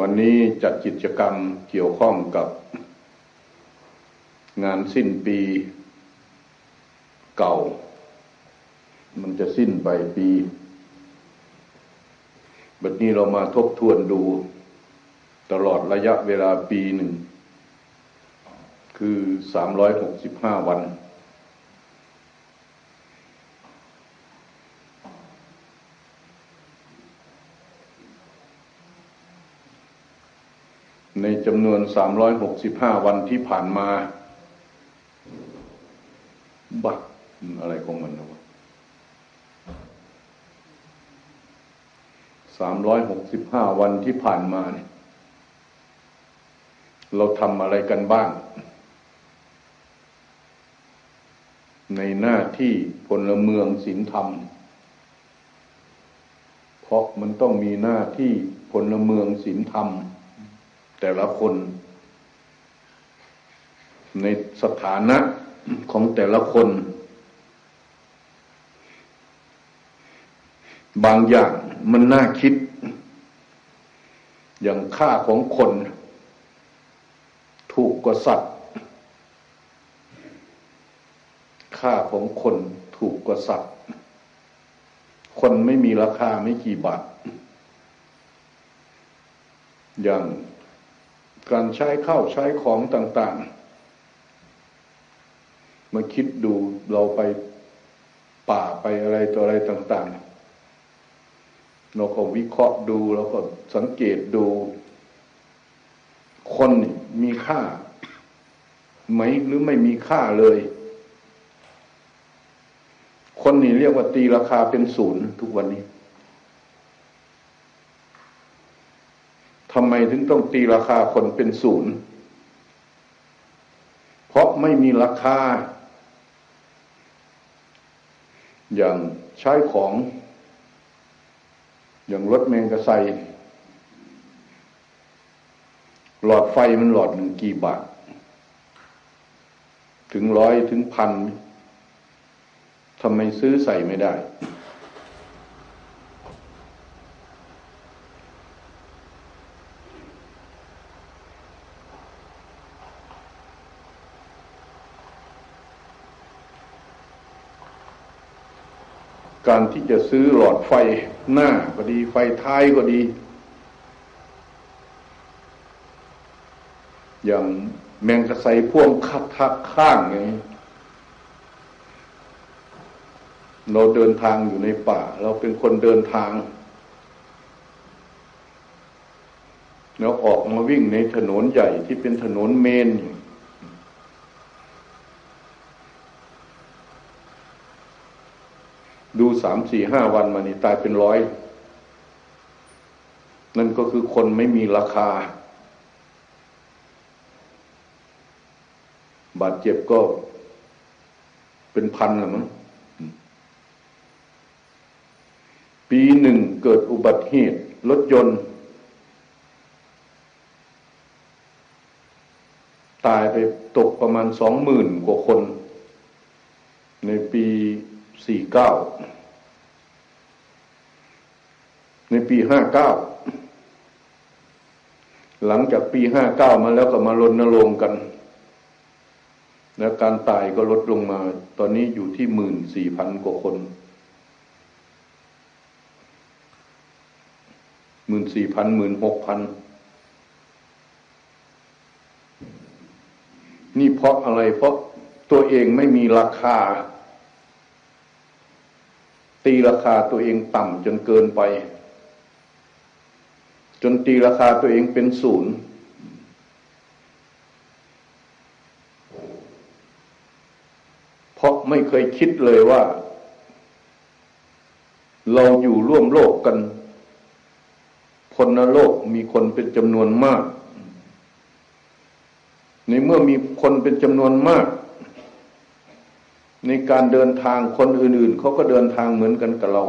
วันนี้จัดกิจกรรมเกี่ยวข้องกับ งานสิ้นปีเก่า มันจะสิ้นไปปีบัดนี้เรามาทบทวนดูตลอดระยะเวลาปีหนึ่ง คือสามร้อยหกสิบห้าวัน ในจำนวนสามร้อยหกสิบห้าวันที่ผ่านมา บักอะไรของมันนะวะสามร้อยหกสิบห้าวันที่ผ่านมาเนี่ย เราทำอะไรกันบ้าง ในหน้าที่พลเมืองศีลธรรม เพราะมันต้องมีหน้าที่พลเมืองศีลธรรม แต่ละคน ในสถานะของแต่ละคน บางอย่างมันน่าคิด อย่างค่าของคน ถูกกว่าสัตว์ ค่าของคนถูกกว่าสัตว์ คนไม่มีราคาไม่กี่บาทอย่าง การใช้ข้าวใช้ของต่างๆ มาคิดดูเราไปป่าไปอะไรตัวอะไรต่าง ๆ เราก็วิเคราะห์ดูเราก็สังเกตดู คนมีค่าไหมหรือไม่มีค่าเลย คนนี่เรียกว่าตีราคาเป็นศูนย์ทุกวันนี้ ทำไมถึงต้องตีราคาคนเป็นศูนย์ เพราะไม่มีราคา อย่างใช้ของ อย่างรถแมงกระไซหลอดไฟมันหลอดหนึ่งกี่บาท ถึงร้อยถึงพันทำไมซื้อใส่ไม่ได้ การที่จะซื้อหลอดไฟหน้าก็ดี ไฟท้ายก็ดี อย่างแมงกระไซพ่วงคัดทักข้างไงเราเดินทางอยู่ในป่า เราเป็นคนเดินทางแล้วออกมาวิ่งในถนนใหญ่ที่เป็นถนนเมน ดูสามสี่ห้าวันมานี่ตายเป็นร้อย นั่นก็คือคนไม่มีราคา บาดเจ็บก็เป็นพันหรือมั้งปีหนึ่งเกิดอุบัติเหตุรถยนต์ ตายไปตกประมาณสองหมื่นกว่าคน ในปี สี่เก้าในปีห้าเก้าหลังจากปีห้าเก้ามาแล้วก็มารณรงค์กันแล้วการตายก็ลดลงมา ตอนนี้อยู่ที่หมื่นสี่พันกว่าคนหมื่นสี่พันหมื่นหกพันนี่เพราะอะไรเพราะตัวเองไม่มีราคา ตีราคาตัวเองต่ำจนเกินไป จนตีราคาตัวเองเป็นศูนย์เพราะไม่เคยคิดเลยว่า เราอยู่ร่วมโลกกันคนนโลกมีคนเป็นจำนวนมาก ในเมื่อมีคนเป็นจำนวนมาก ในการเดินทางคนอื่นๆเขาก็เดินทางเหมือนกันกับเรา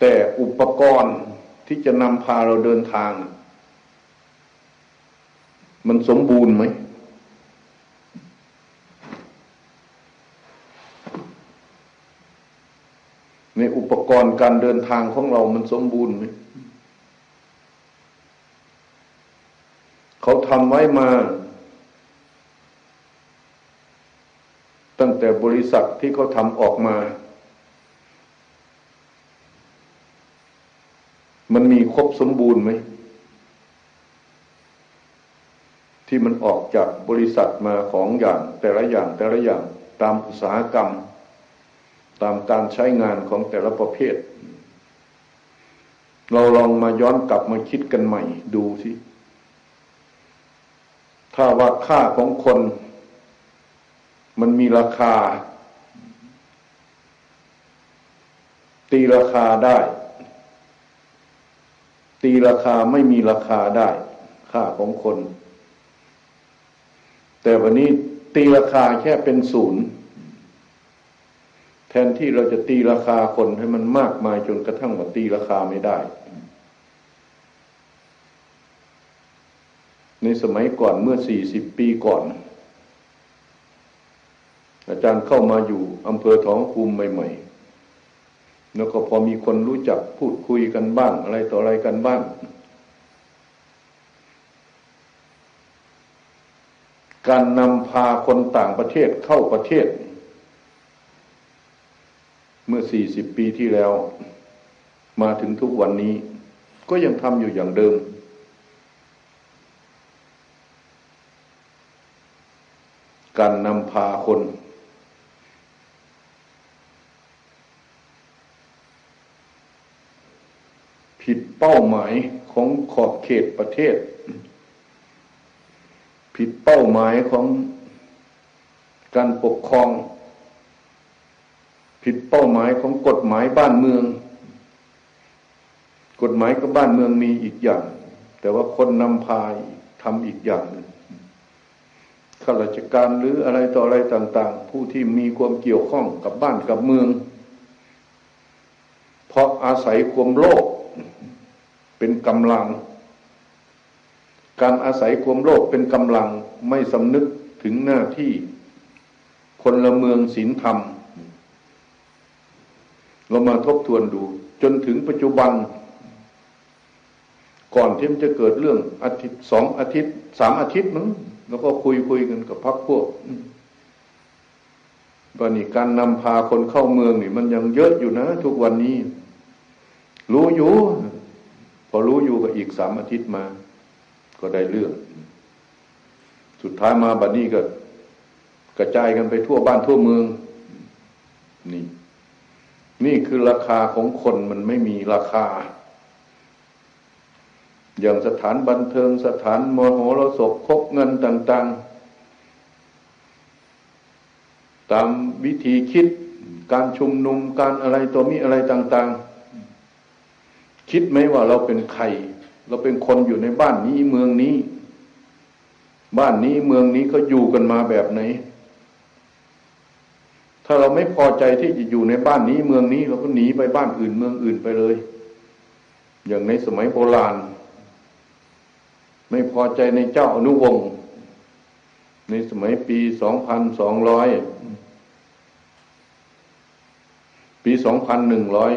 แต่อุปกรณ์ที่จะนำพาเราเดินทาง มันสมบูรณ์ไหม ในอุปกรณ์การเดินทางของเรามันสมบูรณ์ไหมเขาทำไว้มา ตั้งแต่บริษัทที่เขาทำออกมา มันมีครบสมบูรณ์ไหม ที่มันออกจากบริษัทมาของอย่าง แต่ละอย่างแต่ละอย่างตามอุตสาหกรรม ตามการใช้งานของแต่ละประเภท เราลองมาย้อนกลับมาคิดกันใหม่ดูสิถ้าว่าค่าของคน มันมีราคา ตีราคาได้ ตีราคาไม่มีราคาได้ ค่าของคน แต่วันนี้ตีราคาแค่เป็นศูนย์แทนที่เราจะตีราคาคนให้มันมากมายจนกระทั่งว่าตีราคาไม่ได้ ในสมัยก่อนเมื่อสี่สิบปีก่อน อาจารย์เข้ามาอยู่อำเภอท้องภูมิใหม่ ๆ แล้วก็พอมีคนรู้จักพูดคุยกันบ้าง อะไรต่ออะไรกันบ้าง การนำพาคนต่างประเทศเข้าประเทศ เมื่อสี่สิบปีที่แล้ว มาถึงทุกวันนี้ ก็ยังทำอยู่อย่างเดิมการนำพาคน ผิดเป้าหมายของขอบเขตประเทศ ผิดเป้าหมายของการปกครอง ผิดเป้าหมายของกฎหมายบ้านเมือง กฎหมายกับบ้านเมืองมีอีกอย่าง แต่ว่าคนนำพาทำอีกอย่างหนึ่งข้าราชการหรืออะไรต่ออะไรต่าง ๆ ผู้ที่มีความเกี่ยวข้องกับบ้านกับเมือง เพราะอาศัยความโลภ เป็นกำลัง การอาศัยความโลภเป็นกำลังไม่สำนึกถึงหน้าที่คนละเมืองศีลธรรม เรามาทบทวนดู จนถึงปัจจุบัน ก่อนที่มันจะเกิดเรื่องอาทิตย์สองอาทิตย์สามอาทิตย์มั้งแล้วก็คุยคุยกันกับพักพวกวันนี้การนำพาคนเข้าเมืองนี่ มันยังเยอะอยู่นะ ทุกวันนี้ รู้อยู่ พอรู้อยู่ก็อีกสามอาทิตย์มา ก็ได้เรื่อง สุดท้ายมาบัดนี้ก็กระจายกันไปทั่วบ้านทั่วเมือง นี่ นี่คือราคาของคนมันไม่มีราคา อย่างสถานบันเทิงสถานมโหรสพคบเงินต่าง ๆตามวิธีคิดการชุมนุมการอะไรตัวมีอะไรต่าง ๆ คิดไหมว่าเราเป็นใคร เราเป็นคนอยู่ในบ้านนี้เมืองนี้ บ้านนี้เมืองนี้เขาอยู่กันมาแบบไหน ถ้าเราไม่พอใจที่จะอยู่ในบ้านนี้เมืองนี้ เราก็หนีไปบ้านอื่นเมืองอื่นไปเลย อย่างในสมัยโบราณ ไม่พอใจในเจ้าอนุวงศ์ในสมัยปีสองพันสองร้อยปีสองพันหนึ่งร้อย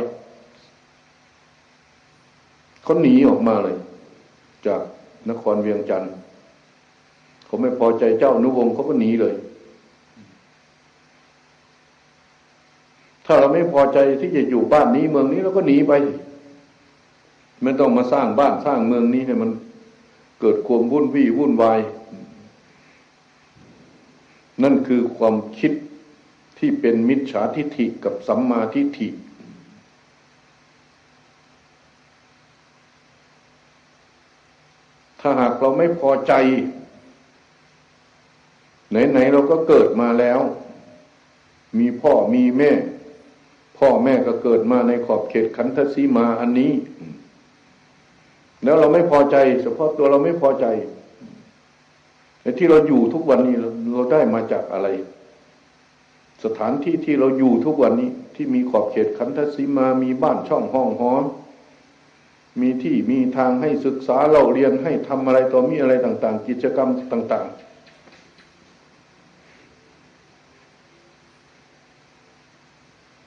เขาหนีออกมาเลย จากนครเวียงจันทร์เขาไม่พอใจเจ้านุวงศ์เขาก็หนีเลย ถ้าเราไม่พอใจที่จะอยู่บ้านนี้เมืองนี้เราก็หนีไปไม่ต้องมาสร้างบ้านสร้างเมืองนี้ให้มันเกิดความวุ่นวี่วุ่นวาย นั่นคือความคิดที่เป็นมิจฉาทิฏฐิกับสัมมาทิฏฐิ ถ้าหากเราไม่พอใจ ไหนๆเราก็เกิดมาแล้ว มีพ่อมีแม่ พ่อแม่ก็เกิดมาในขอบเขตขันธสีมาอันนี้ แล้วเราไม่พอใจ เฉพาะตัวเราไม่พอใจในที่เราอยู่ทุกวันนี้เราได้มาจากอะไร สถานที่ที่เราอยู่ทุกวันนี้ ที่มีขอบเขตขันธสีมามีบ้านช่องห้องหอ มีที่มีทางให้ศึกษาเราเรียนให้ทำอะไรต่อมีอะไรต่าง ๆ กิจกรรมต่างๆ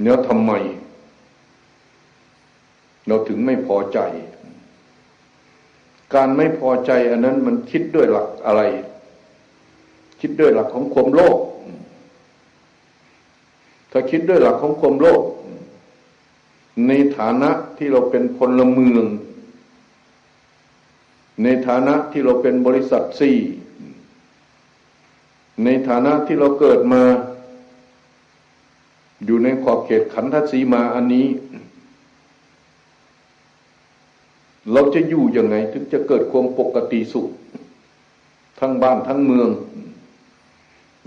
เนื้อทำไม เราถึงไม่พอใจกการไม่พอใจอันนั้นมันคิดด้วยหลักอะไร คิดด้วยหลักของความโลภถ้าคิดด้วยหลักของความโลภ ในฐานะที่เราเป็นพลเมือง ในฐานะที่เราเป็นบริษัทสี่ในฐานะที่เราเกิดมา อยู่ในขอบเขตขันธสีมาอันนี้ เราจะอยู่ยังไงถึงจะเกิดความปกติสุข ทั้งบ้านทั้งเมือง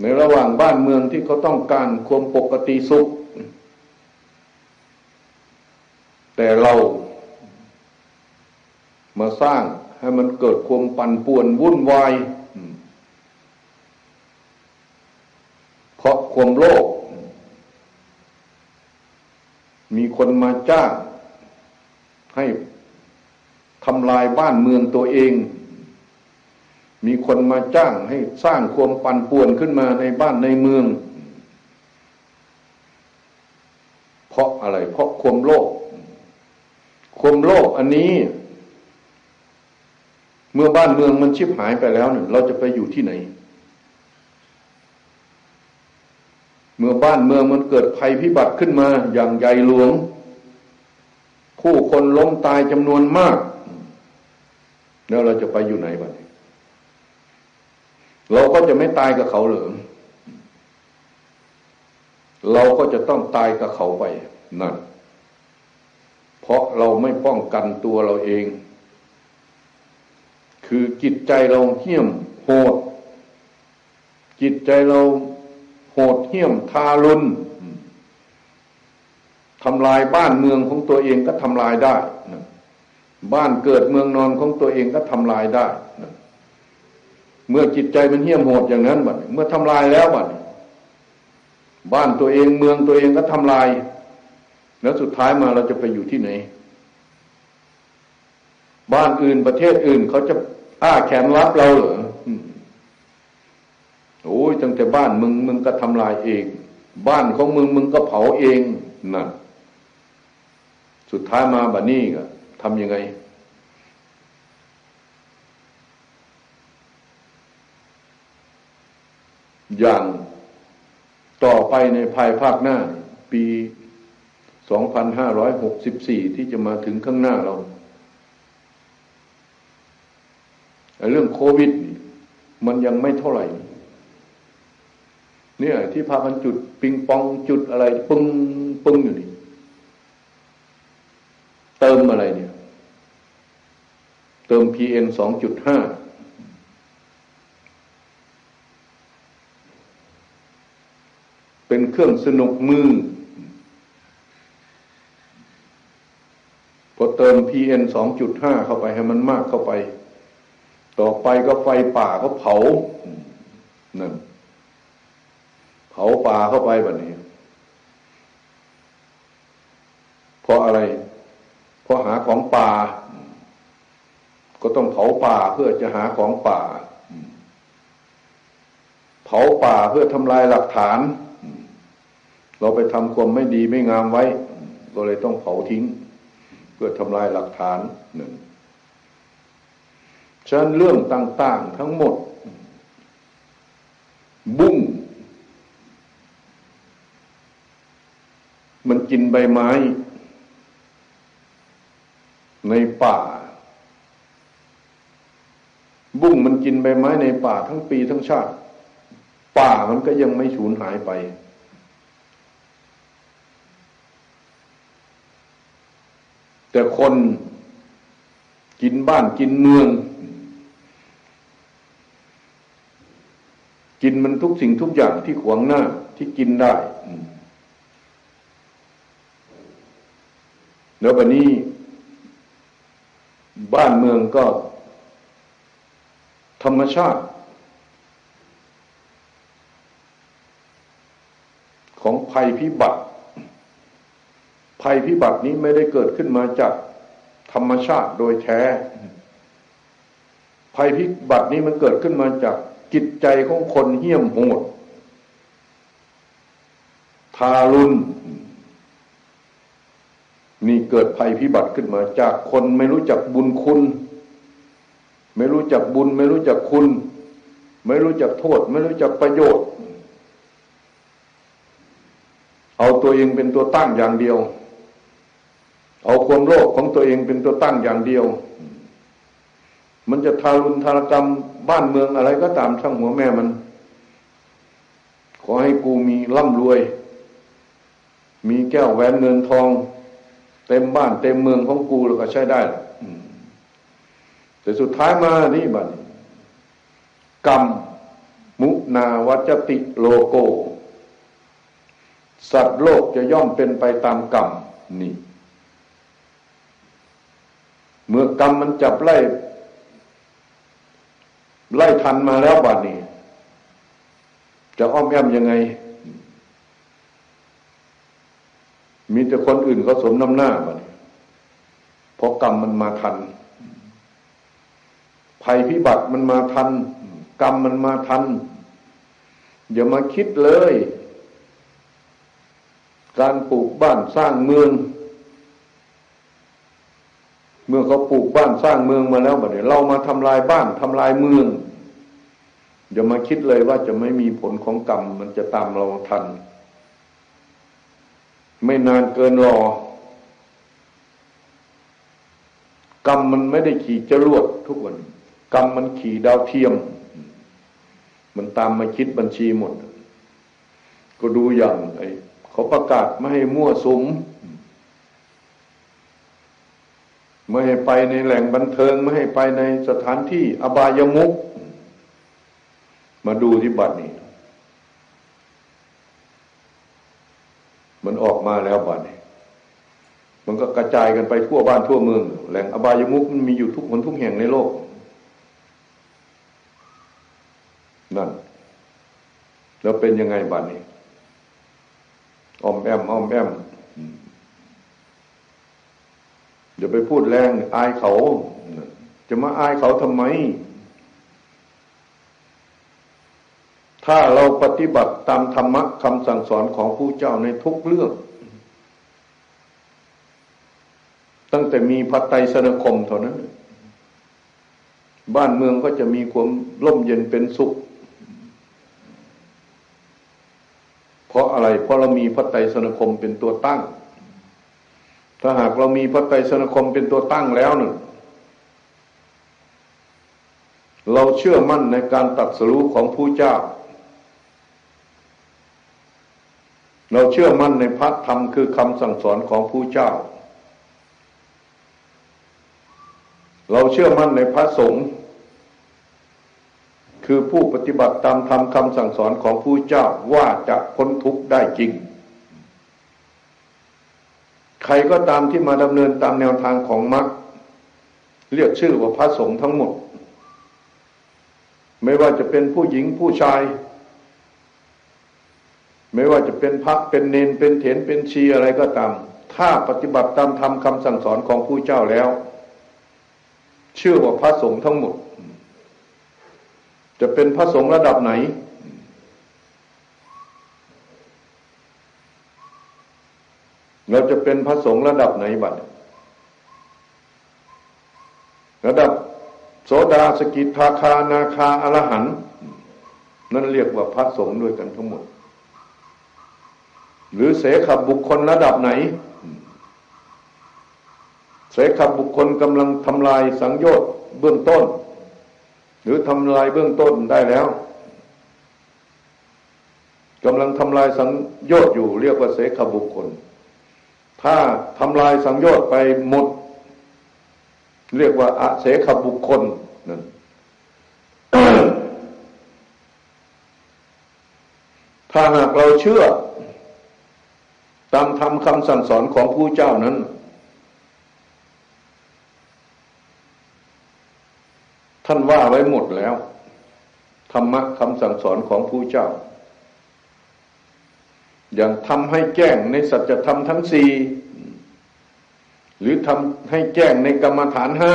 ในระหว่างบ้านเมืองที่เขาต้องการความปกติสุข แต่เรามาสร้างให้มันเกิดความปั่นป่วนวุ่นวายเพราะความโลภมีคนมาจ้างให้ทำลายบ้านเมืองตัวเอง มีคนมาจ้างให้สร้างความปั่นป่วนขึ้นมาในบ้านในเมือง เพราะอะไร เพราะความโลภ ความ โลภอันนี้ เมื่อบ้านเมืองมันชิบหายไปแล้วเนี่ยเราจะไปอยู่ที่ไหน เมื่อบ้านเมืองมันเกิดภัยพิบัติขึ้นมาอย่างใหญ่หลวง ผู้คนล้มตายจำนวนมาก แล้วเราจะไปอยู่ไหนบ้างเราก็จะไม่ตายกับเขาเหรือเราก็จะต้องตายกับเขาไปนั่น ราะเราไม่ป้องกันตัวเราเอง คือจิตใจเราเหี้ยมโหด จิตใจเราโหดเหี้ยมทารุณทำลายบ้านเมืองของตัวเองก็ทำลายได้บ้านเกิดเมืองนอนของตัวเองก็ทำลายได้เมื่อจิตใจมันเหี้ยมโหดอย่างนั้นบัดเมื่อทำลายแล้วบัดบ้านตัวเองเมืองตัวเองก็ทำลาย แล้วสุดท้ายมาเราจะไปอยู่ที่ไหน บ้านอื่นประเทศอื่นเขาจะอ้าแขนรับเราเหรอโอ้ยตั้งแต่บ้านมึงมึงก็ทำลายเอง บ้านของมึงมึงก็เผาเองน่ะสุดท้ายมาบัดนี้ก็ทำยังไง อย่างต่อไปในภายภาคหน้า ปี 2564 ที่จะมาถึงข้างหน้าเรา เรื่องโควิด มันยังไม่เท่าไหร่ เนี่ย ที่พากันจุดปิงปองจุดอะไร ปึ้งปึ้งอยู่นี่เติมอะไรเนี่ย เติม PN สองจุดห้าเป็นเครื่องสนุกมือ พอเติม PN สองจุดห้าเข้าไปให้มันมากเข้าไป ต่อไปก็ไฟป่าก็เผานั่นเผาป่าเข้าไปแบบนี้ เพราะอะไร เพราะหาของป่า ก็ต้องเผาป่าเพื่อจะหาของป่า เผาป่าเพื่อทำลายหลักฐาน เราไปทำความไม่ดีไม่งามไว้ ก็เลยต้องเผาทิ้ง พื่อทำลายหลักฐานหนึ่งฉะนั้นเรื่องต่าง ๆ ทั้งหมด บุ้งมันกินใบไม้ ในป่า บุ้งมันกินใบไม้ในป่าทั้งปีทั้งชาติ ป่ามันก็ยังไม่สูญหายไป แต่คนกินบ้านกินเมือง กินมันทุกสิ่งทุกอย่างที่ขวางหน้าที่กินได้ แล้ววันนี้ บ้านเมืองก็ ธรรมชาติ ของภัยพิบัติ ภัยพิบัตินี้ไม่ได้เกิดขึ้นมาจากธรรมชาติโดยแท้ ภัยพิบัตินี้มันเกิดขึ้นมาจากจิตใจของคนเหี้ยมโหด ทารุณนี่เกิดภัยพิบัติขึ้นมาจากคนไม่รู้จักบุญคุณ ไม่รู้จักบุญ ไม่รู้จักคุณ ไม่รู้จักโทษ ไม่รู้จักประโยชน์ เอาตัวเองเป็นตัวตั้งอย่างเดียว เอาความโลภของตัวเองเป็นตัวตั้งอย่างเดียว มันจะทารุณทารกรรมบ้านเมืองอะไรก็ตามช่างหัวแม่มัน ขอให้กูมีร่ำรวย มีแก้วแหวนเงินทอง เต็มบ้านเต็มเมืองของกูแล้วก็ใช้ได้แต่สุดท้ายมานี่บัดกรรม มุนาวัจติโลโก สัตว์โลกจะย่อมเป็นไปตามกรรมนี่ เมื่อกรรมมันจับไล่ ไล่ทันมาแล้วบัดนี้ จะอ้อมแอมยังไง มีแต่คนอื่นเขาสมน้ำหน้าบัดนี้เพราะกรรมมันมาทัน ภัยพิบัติมันมาทัน กรรมมันมาทัน อย่ามาคิดเลย การปลูกบ้านสร้างเมือง เมื่อเขาปลูกบ้านสร้างเมืองมาแล้วบัดนี้เรามาทำลายบ้านทำลายเมืองอย่ามาคิดเลยว่าจะไม่มีผลของกรรมมันจะตามเราทัน ไม่นานเกินรอกรรมมันไม่ได้ขี่จรวดทุกวัน กรรมมันขี่ดาวเทียม มันตามมาคิดบัญชีหมด ก็ดูอย่างไอเขาประกาศไม่ให้มั่วสุม ไม่ให้ไปในแหล่งบันเทิง ไม่ให้ไปในสถานที่อบายมุกมาดูที่บัตรนี้ มันออกมาแล้วบัตรนี้ มันก็กระจายกันไปทั่วบ้านทั่วเมือง แหล่งอบายมุกมันมีอยู่ทุกคนทุกแห่งในโลก นั่น แล้วเป็นยังไงบ้านี้ออมแอมออมแอม อย่าไปพูดแรงอายเขา จะมาอายเขาทำไม ถ้าเราปฏิบัติตามธรรมะคำสั่งสอนของผู้เจ้าในทุกเรื่อง ตั้งแต่มีพระไตรสนคมเท่านั้น บ้านเมืองก็จะมีความร่มเย็นเป็นสุข เพราะอะไร เพราะเรามีพระไตรสนคมเป็นตัวตั้ง ถ้าหากเรามีพระไตรสนคมเป็นตัวตั้งแล้วหนึ่งเราเชื่อมั่นในการตัดสู้ของผู้เจ้า เราเชื่อมั่นในพระธรรมคือคำสั่งสอนของผู้เจ้า เราเชื่อมั่นในพระสงฆ์คือผู้ปฏิบัติตามธรรมคำสั่งสอนของผู้เจ้าว่าจะพ้นทุกข์ได้จริง รก็ตามที่มาดำเนินตามแนวทางของมรรคเรียกชื่อว่าพระสงฆ์ทั้งหมด ไม่ว่าจะเป็นผู้หญิงผู้ชาย ไม่ว่าจะเป็นพระเป็นเนนเป็นเถนเป็นชีอะไรก็ตาม ถ้าปฏิบัติตามธรรมคำสั่งสอนของผู้เจ้าแล้ว ชื่อว่าพระสงฆ์ทั้งหมด จะเป็นพระสงฆ์ระดับไหน เราจะเป็นพระสงฆ์ระดับไหนบัดระดับโสดาสกิทาคานาคาอรหันนั่นเรียกว่าพระสงฆ์ด้วยกันทั้งหมด หรือเสขบุคคลระดับไหน เสขบุคคลกำลังทำลายสังโยชน์เบื้องต้น หรือทำลายเบื้องต้นได้แล้วกำลังทำลายสังโยชน์อยู่ เรียกว่าเสขบุคคล ถ้าทำลายสังโยชน์ไปหมด เรียกว่าอาเสขบุคคลนั่นถ้าหากเราเชื่อ ตามธรรมคำสั่งสอนของผู้เจ้านั้น ท่านว่าไว้หมดแล้ว ธรรมะคำสั่งสอนของผู้เจ้า อย่างทำให้แจ้งในสัจธรรมทั้งสี่หรือทำให้แจ้งในกรรมฐานห้า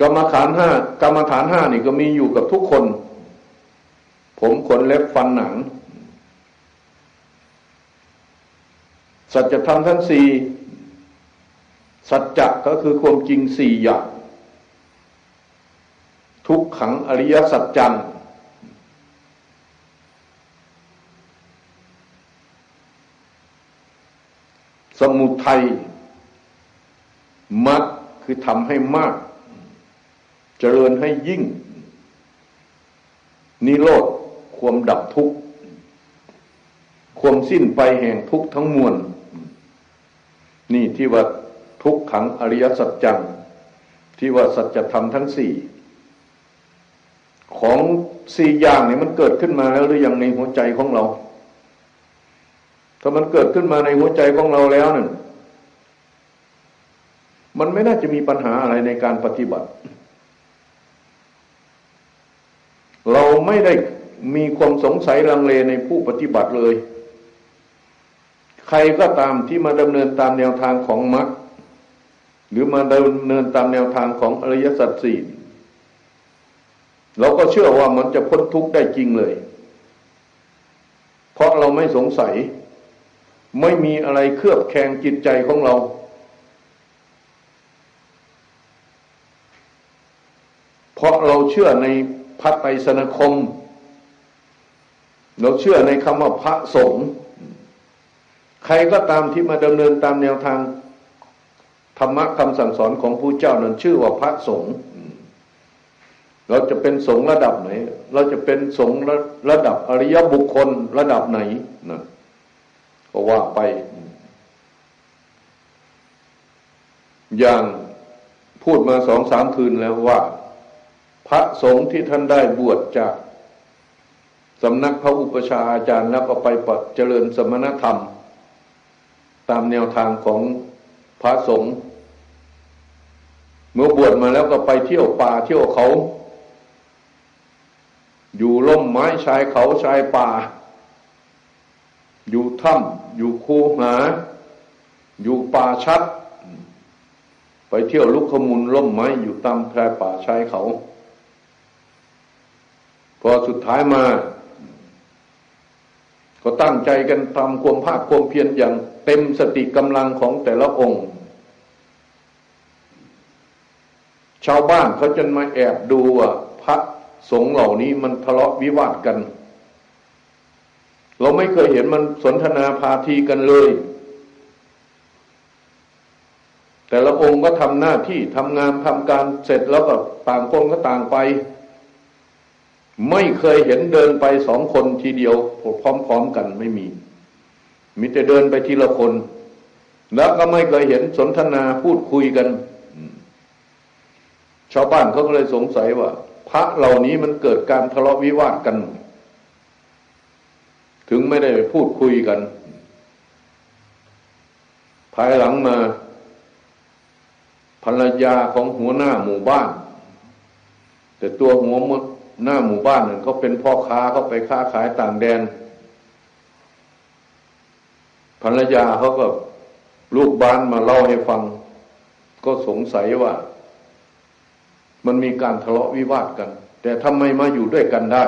กรรมฐานห้ากรรมฐานห้านี่ก็มีอยู่กับทุกคน ผมขนเล็บฟันหนัง สัจธรรมทั้งสี่สัจจะก็คือความจริงสี่อย่างทุกขังอริยสัจจัง สมุทัยมัดคือทำให้มาก เจริญให้ยิ่ง นิโรธความดับทุกข์ความสิ้นไปแห่งทุกข์ทั้งมวล นี่ที่ว่าทุกขังอริยสัจจัง ที่ว่าสัจธรรมทั้งสี่ของสี่อย่างนี่มันเกิดขึ้นมาแล้วหรือยังในหัวใจของเรา ถ้ามันเกิดขึ้นมาในหัวใจของเราแล้วนั่นมันไม่น่าจะมีปัญหาอะไรในการปฏิบัติ เราไม่ได้มีความสงสัยลังเลในผู้ปฏิบัติเลย ใครก็ตามที่มาดำเนินตามแนวทางของมรรคหรือมาดำเนินตามแนวทางของอริยสัจสี่เราก็เชื่อว่ามันจะพ้นทุกข์ได้จริงเลย เพราะเราไม่สงสัย ไม่มีอะไรเคลือบแคลงจิตใจของเรา เพราะเราเชื่อในพระไตรสนคม เราเชื่อในคำว่าพระสงฆ์ใครก็ตามที่มาดำเนินตามแนวทางธรรมะคำสั่งสอนของผู้เจ้านั้นชื่อว่าพระสงฆ์เราจะเป็นสงฆ์ระดับไหน เราจะเป็นสงฆ์ระดับอริยบุคคลระดับไหนนะ ก็ว่าไป อย่างพูดมาสองสามคืนแล้วว่า พระสงฆ์ที่ท่านได้บวชจากสำนักพระอุปชาอาจารย์แล้วก็ไปปเจริญสมณธรรม ตามแนวทางของพระสงฆ์เมื่อบวชมาแล้วก็ไปเที่ยวป่าเที่ยวเขา อยู่ล่มไม้ชายเขาชายป่า อยู่ถ้ำอยู่คูหา อยู่ป่าชัด ไปเที่ยวลุกขมุนล่มไม้อยู่ตามแพรป่าชายเขา พอสุดท้ายมา ก็ตั้งใจกันทำความภาคความเพียรอย่างเต็มสติกำลังของแต่ละองค์ ชาวบ้านเขาจนมาแอบดูว่าพระสงฆ์เหล่านี้มันทะเลาะวิวาทกัน เราไม่เคยเห็นมันสนทนาพาทีกันเลย แต่ละองค์ก็ทำหน้าที่ทำงานทำการเสร็จแล้วก็ต่างคนก็ต่างไป ไม่เคยเห็นเดินไปสองคนทีเดียวพร้อมๆกันไม่มี มีแต่เดินไปทีละคน แล้วก็ไม่เคยเห็นสนทนาพูดคุยกัน ชาวบ้านเขาก็เลยสงสัยว่า พระเหล่านี้มันเกิดการทะเลาะวิวาทกัน ถึงไม่ได้พูดคุยกัน ภายหลังมา ภรรยาของหัวหน้าหมู่บ้าน แต่ตัวหัวหน้าหมู่บ้านหนึ่งเขาเป็นพ่อค้าเขาไปค้าขายต่างแดน ภรรยาเขาก็ลูกบ้านมาเล่าให้ฟัง ก็สงสัยว่า มันมีการทะเลาะวิวาทกัน แต่ทำไมมาอยู่ด้วยกันได้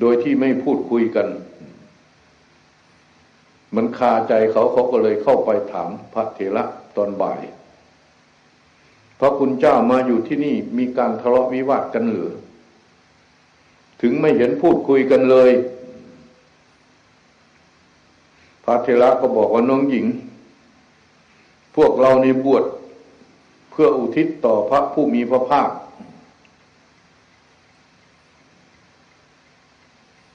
โดยที่ไม่พูดคุยกัน มันคาใจเขาเขาก็เลยเข้าไปถามพระเถระตอนบ่ายพระคุณเจ้ามาอยู่ที่นี่มีการทะเลาะวิวาทกันหรือถึงไม่เห็นพูดคุยกันเลย พระเทระก็บอกว่าน้องหญิง พวกเราในบวชเพื่ออุทิศต่อพระผู้มีพระภาค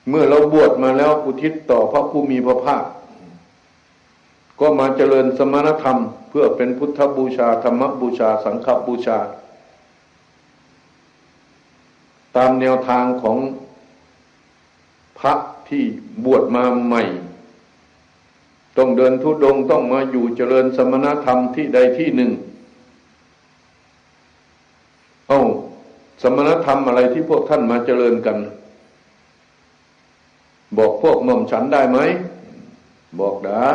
เมื่อเราบวชมาแล้วอุทิศต่อพระผู้มีพระภาค ก็มาเจริญสมณธรรม เพื่อเป็นพุทธบูชาธรรมบูชาสังฆบูชา ตามแนวทางของพระที่บวชมาใหม่ ต้องเดินทุดงต้องมาอยู่เจริญสมณธรรมที่ใดที่หนึ่งเอา้าสมณธรรมอะไรที่พวกท่านมาเจริญกัน บอกพวกหม่อมฉันได้ไหม บอกได้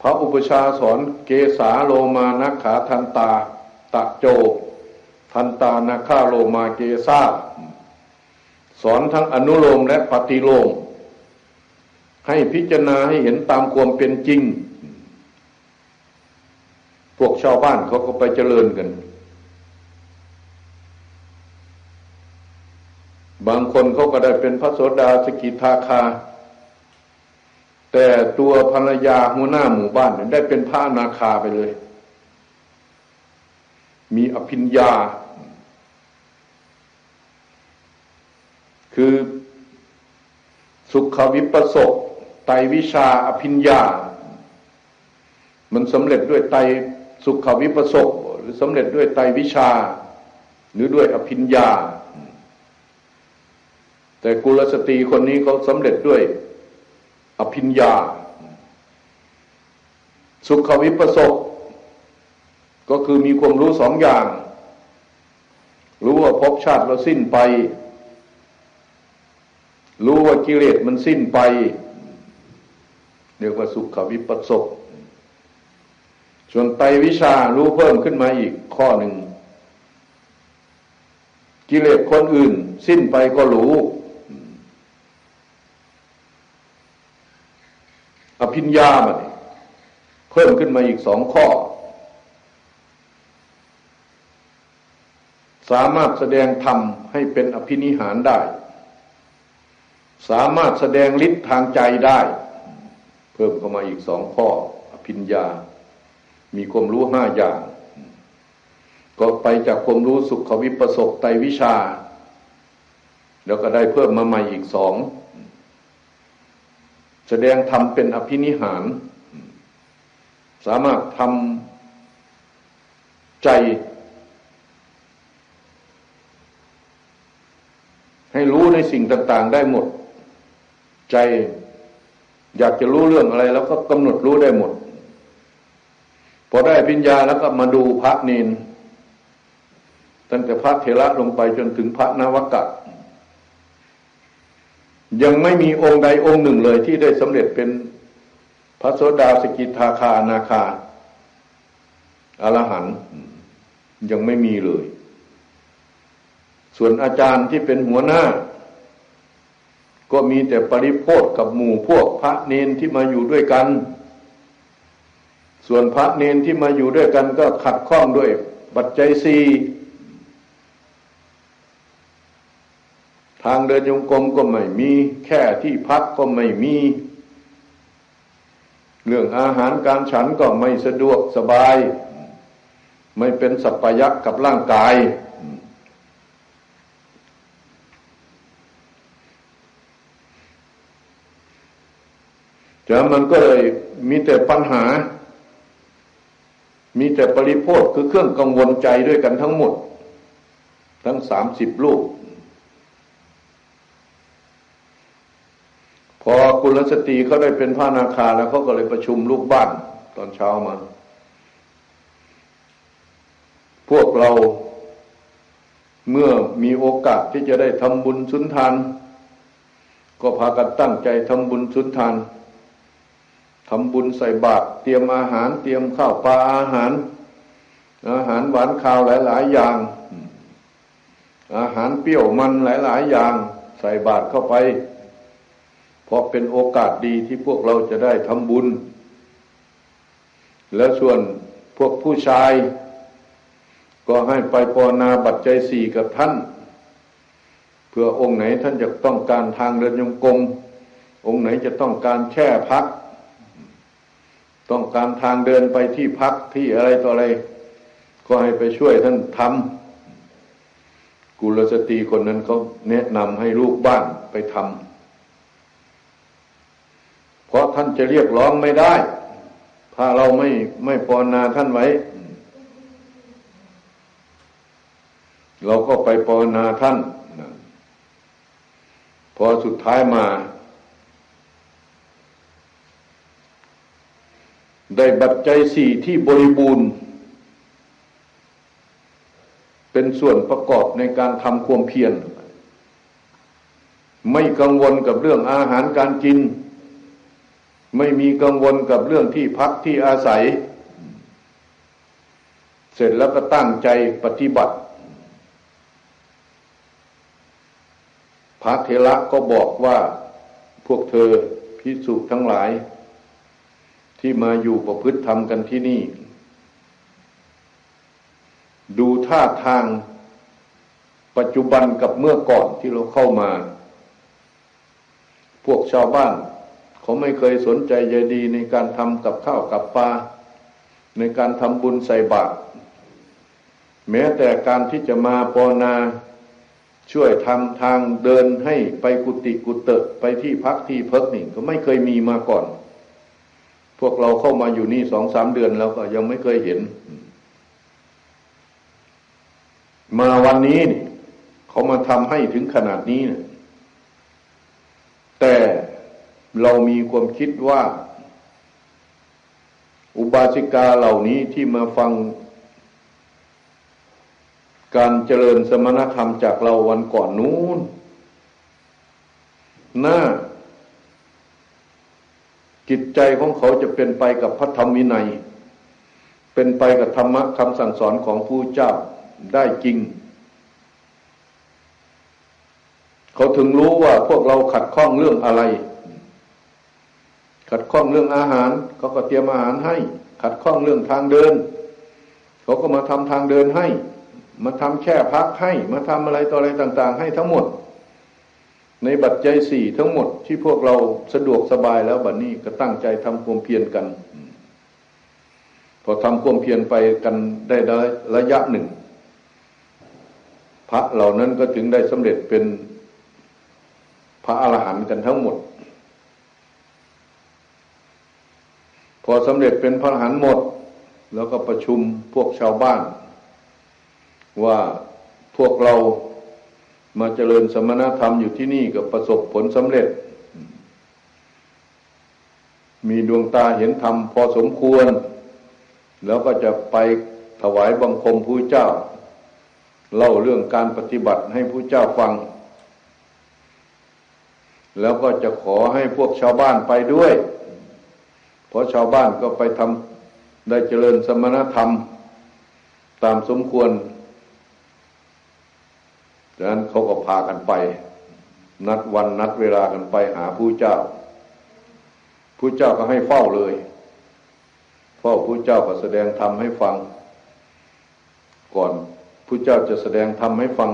พระอุปชาสอนเกสาโลมานักขาทันตา ตะโจ ทันตานาคาโลมาเกซาสอนทั้งอนุโลมและปฏิโลม ให้พิจารณาให้เห็นตามความเป็นจริง พวกชาวบ้านเขาก็ไปเจริญกัน บางคนเขา ก็ได้เป็นพระโสดาสกิทาคา แต่ตัวภรรยาหัวหน้าหมู่บ้านได้เป็นพระนาคาไปเลย มีอภิญญา คือสุขวิปัสสกไตวิชาอภิญญา มันสำเร็จด้วยไตสุขวิปัสสกหรือสำเร็จด้วยไตวิชา หรือด้วยอภิญญา แต่กุลสตรีคนนี้เขาสำเร็จด้วยอภิญญา สุขวิปัสสกก็คือมีความรู้สองอย่าง รู้ว่าภพชาติเราสิ้นไป รู้ว่ากิเลสมันสิ้นไป เรียกว่าสุขวิปัสสกส่วนไตวิชารู้เพิ่มขึ้นมาอีกข้อหนึ่ง กิเลสคนอื่น สิ้นไปก็รู้ อภิญญามันเพิ่มขึ้นมาอีกสองข้อ สามารถแสดงธรรมให้เป็นอภินิหารได้ สามารถแสดงฤทธิ์ทางใจได้ เพิ่มเข้ามาอีกสองข้อ อภิญญา มีความรู้ห้าอย่าง ก็ไปจากความรู้สุขวิปสกไตวิชา แล้วก็ได้เพิ่มมาใหม่อีกสอง แสดงธรรมเป็นอภินิหาร สามารถทำใจ ให้รู้ในสิ่งต่าง ๆ ได้หมด ใจอยากจะรู้เรื่องอะไร แล้วก็กำหนดรู้ได้หมด พอได้ปัญญาแล้วก็มาดูพระเนนตั้งแต่พระเทระลงไปจนถึงพระนวกะ ยังไม่มีองค์ใดองค์หนึ่งเลยที่ได้สำเร็จเป็นพระโสดาสกิทาคานาคาอรหันยังไม่มีเลย ส่วนอาจารย์ที่เป็นหัวหน้า ก็มีแต่ปริโพธกับหมู่พวกพระเนนที่มาอยู่ด้วยกัน ส่วนพระเนนที่มาอยู่ด้วยกันก็ขัดข้องด้วยปัจจัยสี ทางเดินยงกรมก็ไม่มี แค่ที่พักก็ไม่มี เรื่องอาหารการฉันก็ไม่สะดวกสบาย ไม่เป็นสัพยักกับร่างกายแล้วมันก็เลยมีแต่ปัญหา มีแต่ปริโภคคือเครื่องกังวลใจด้วยกันทั้งหมด ทั้งสามสิบลูก พอกุลสตรีเขาได้เป็นพระนาคาแล้วเขาก็เลยประชุมลูกบ้านตอนเช้ามา พวกเราเมื่อมีโอกาสที่จะได้ทำบุญสุนทาน ก็พากันตั้งใจทำบุญสุนทานทำบุญใส่บาตรเตรียมอาหาร เตรียมข้าวปลาอาหาร อาหารหวานข้าวหลาย ๆ อย่าง อาหารเปรี้ยวมันหลาย ๆ อย่าง ใส่บาตรเข้าไป ราะเป็นโอกาสดีที่พวกเราจะได้ทำบุญ แล้วส่วนพวกผู้ชาย ก็ให้ไปปอนาบัตใจสี่กับท่าน เพื่อองค์ไหนท่านจะต้องการทางเดินยงกงองค์ไหนจะต้องการแช่พัก ต้องการทางเดินไปที่พักที่อะไรต่ออะไร ก็ให้ไปช่วยท่านทำกุลสตรีคนนั้นเขาแนะนำให้ลูกบ้านไปทำ ท่านจะเรียกร้องไม่ได้ ถ้าเราไม่ไม่ปอนนาท่านไว้ เราก็ไปปอนนาท่านพอสุดท้ายมา ได้บัตรใจสี่ที่บริบูรณ์ เป็นส่วนประกอบในการทำความเพียรไม่กังวลกับเรื่องอาหารการกิน ไม่มีกังวลกับเรื่องที่พักที่อาศัย เสร็จแล้วก็ตั้งใจปฏิบัติ พระเทระก็บอกว่าพวกเธอพิสุทั้งหลาย ที่มาอยู่ประพฤติธรรมกันที่นี่ ดูท่าทางปัจจุบันกับเมื่อก่อนที่เราเข้ามา พวกชาวบ้าน เขาไม่เคยสนใจใยดีในการทำกับข้าวกับปลาในการทำบุญใส่บาตรแม้แต่การที่จะมาปอนา ช่วยทำทางเดินให้ไปกุฏิกุเตะไปที่พักที่เพิกนี่ก็ไม่เคยมีมาก่อน พวกเราเข้ามาอยู่นี่สองสามเดือนแล้วก็ยังไม่เคยเห็น มาวันนี้เขามาทำให้ถึงขนาดนี้นะแต่ เรามีความคิดว่า อุบาสิกาเหล่านี้ที่มาฟัง การเจริญสมณธรรมจากเราวันก่อนนู้นน่าจิตใจของเขาจะเป็นไปกับพระธรรมวินัย เป็นไปกับธรรมะคำสั่งสอนของผู้เจ้าได้จริง เขาถึงรู้ว่าพวกเราขัดข้องเรื่องอะไร ขัดข้องเรื่องอาหารเขาก็เตรียมอาหารให้ ขัดข้องเรื่องทางเดินเขาก็มาทำทางเดินให้ มาทำแค่พักให้ มาทำอะไรต่ออะไรต่าง ๆ ให้ทั้งหมด ในบัตรใจสี่ทั้งหมดที่พวกเราสะดวกสบายแล้วบัดนนี้ก็ตั้งใจทำความเพียรกัน พอทำความเพียรไปกันได้ระยะหนึ่ง พระเหล่านั้นก็ถึงได้สำเร็จเป็นพระอรหันต์กันทั้งหมด อสำเร็จเป็นพระอรหันต์หมด แล้วก็ประชุมพวกชาวบ้าน ว่าพวกเรามาเจริญสมณธรรมอยู่ที่นี่ก็ประสบผลสำเร็จ มีดวงตาเห็นธรรมพอสมควร แล้วก็จะไปถวายบังคมผู้เจ้า เล่าเรื่องการปฏิบัติให้ผู้เจ้าฟัง แล้วก็จะขอให้พวกชาวบ้านไปด้วย เพราะชาวบ้านก็ไปทำได้เจริญสมณธรรมตามสมควรดังนั้นเขาก็พากันไป นัดวันนัดเวลากันไปหาผู้เจ้า ผู้เจ้าก็ให้เฝ้าเลยเฝ้าผู้เจ้าก็แสดงธรรมให้ฟัง ก่อนผู้เจ้าจะแสดงธรรมให้ฟัง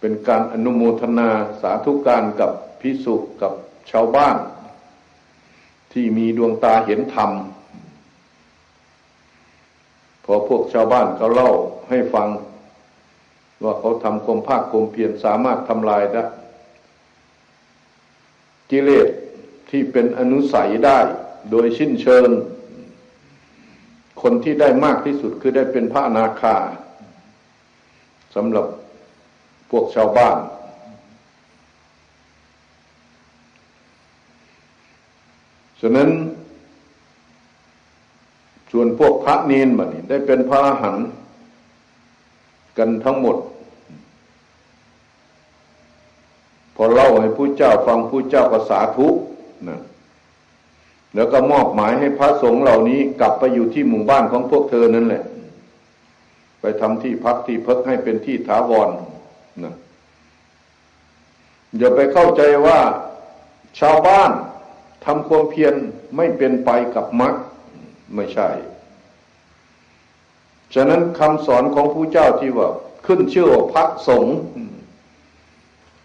เป็นการอนุโมทนาสาธุการกับพิสุกับชาวบ้าน ที่มีดวงตาเห็นธรรม พอพวกชาวบ้านเขาเล่าให้ฟัง ว่าเขาทำความภาคความเพียรสามารถทำลายได้กิเลสที่เป็นอนุสัยได้โดยสิ้นเชิง คนที่ได้มากที่สุดคือได้เป็นพระนาคาสำหรับพวกชาวบ้าน ฉะนั้นส่วนพวกพระเนนบัดนี้ได้เป็นพระอรหันต์กันทั้งหมด พอเล่าให้ผู้เจ้าฟังผู้เจ้าก็สาธุนะแล้วก็มอบหมายให้พระสงฆ์เหล่านี้กลับไปอยู่ที่หมู่บ้านของพวกเธอนั่นแหละ ไปทำที่พักที่พักให้เป็นที่ถาวรนะอย่าไปเข้าใจว่าชาวบ้าน ทำความเพียรไม่เป็นไปกับมรรคไม่ใช่ ฉะนั้นคำสอนของผู้เจ้าที่ว่าขึ้นชื่อว่าพระสงฆ์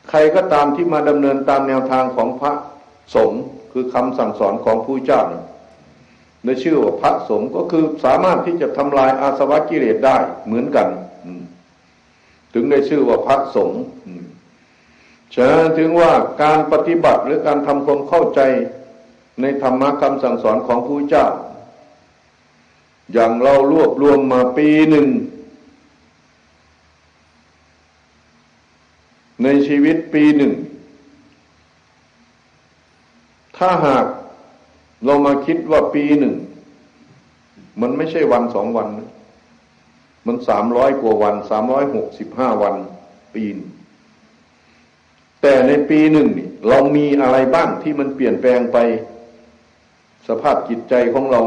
ใครก็ตามที่มาดำเนินตามแนวทางของพระสงฆ์คือคำสั่งสอนของผู้เจ้าในชื่อว่าพระสงฆ์ก็คือสามารถที่จะทำลายอาสวะกิเลสได้เหมือนกัน ถึงได้ชื่อว่าพระสงฆ์ฉะนั้นถึงว่าการปฏิบัติหรือการทำความเข้าใจ ในธรรมะคำสั่งสอนของผู้เจ้า อย่างเรารวบรวมมาปีหนึ่ง ในชีวิตปีหนึ่ง ถ้าหากเรามาคิดว่าปีหนึ่ง มันไม่ใช่วันสองวัน มันสามร้อยกว่าวันสามร้อยหกสิบห้าวันปีนแต่ในปีหนึ่งนี่เรามีอะไรบ้างที่มันเปลี่ยนแปลงไป สภาพจิตใจของเรา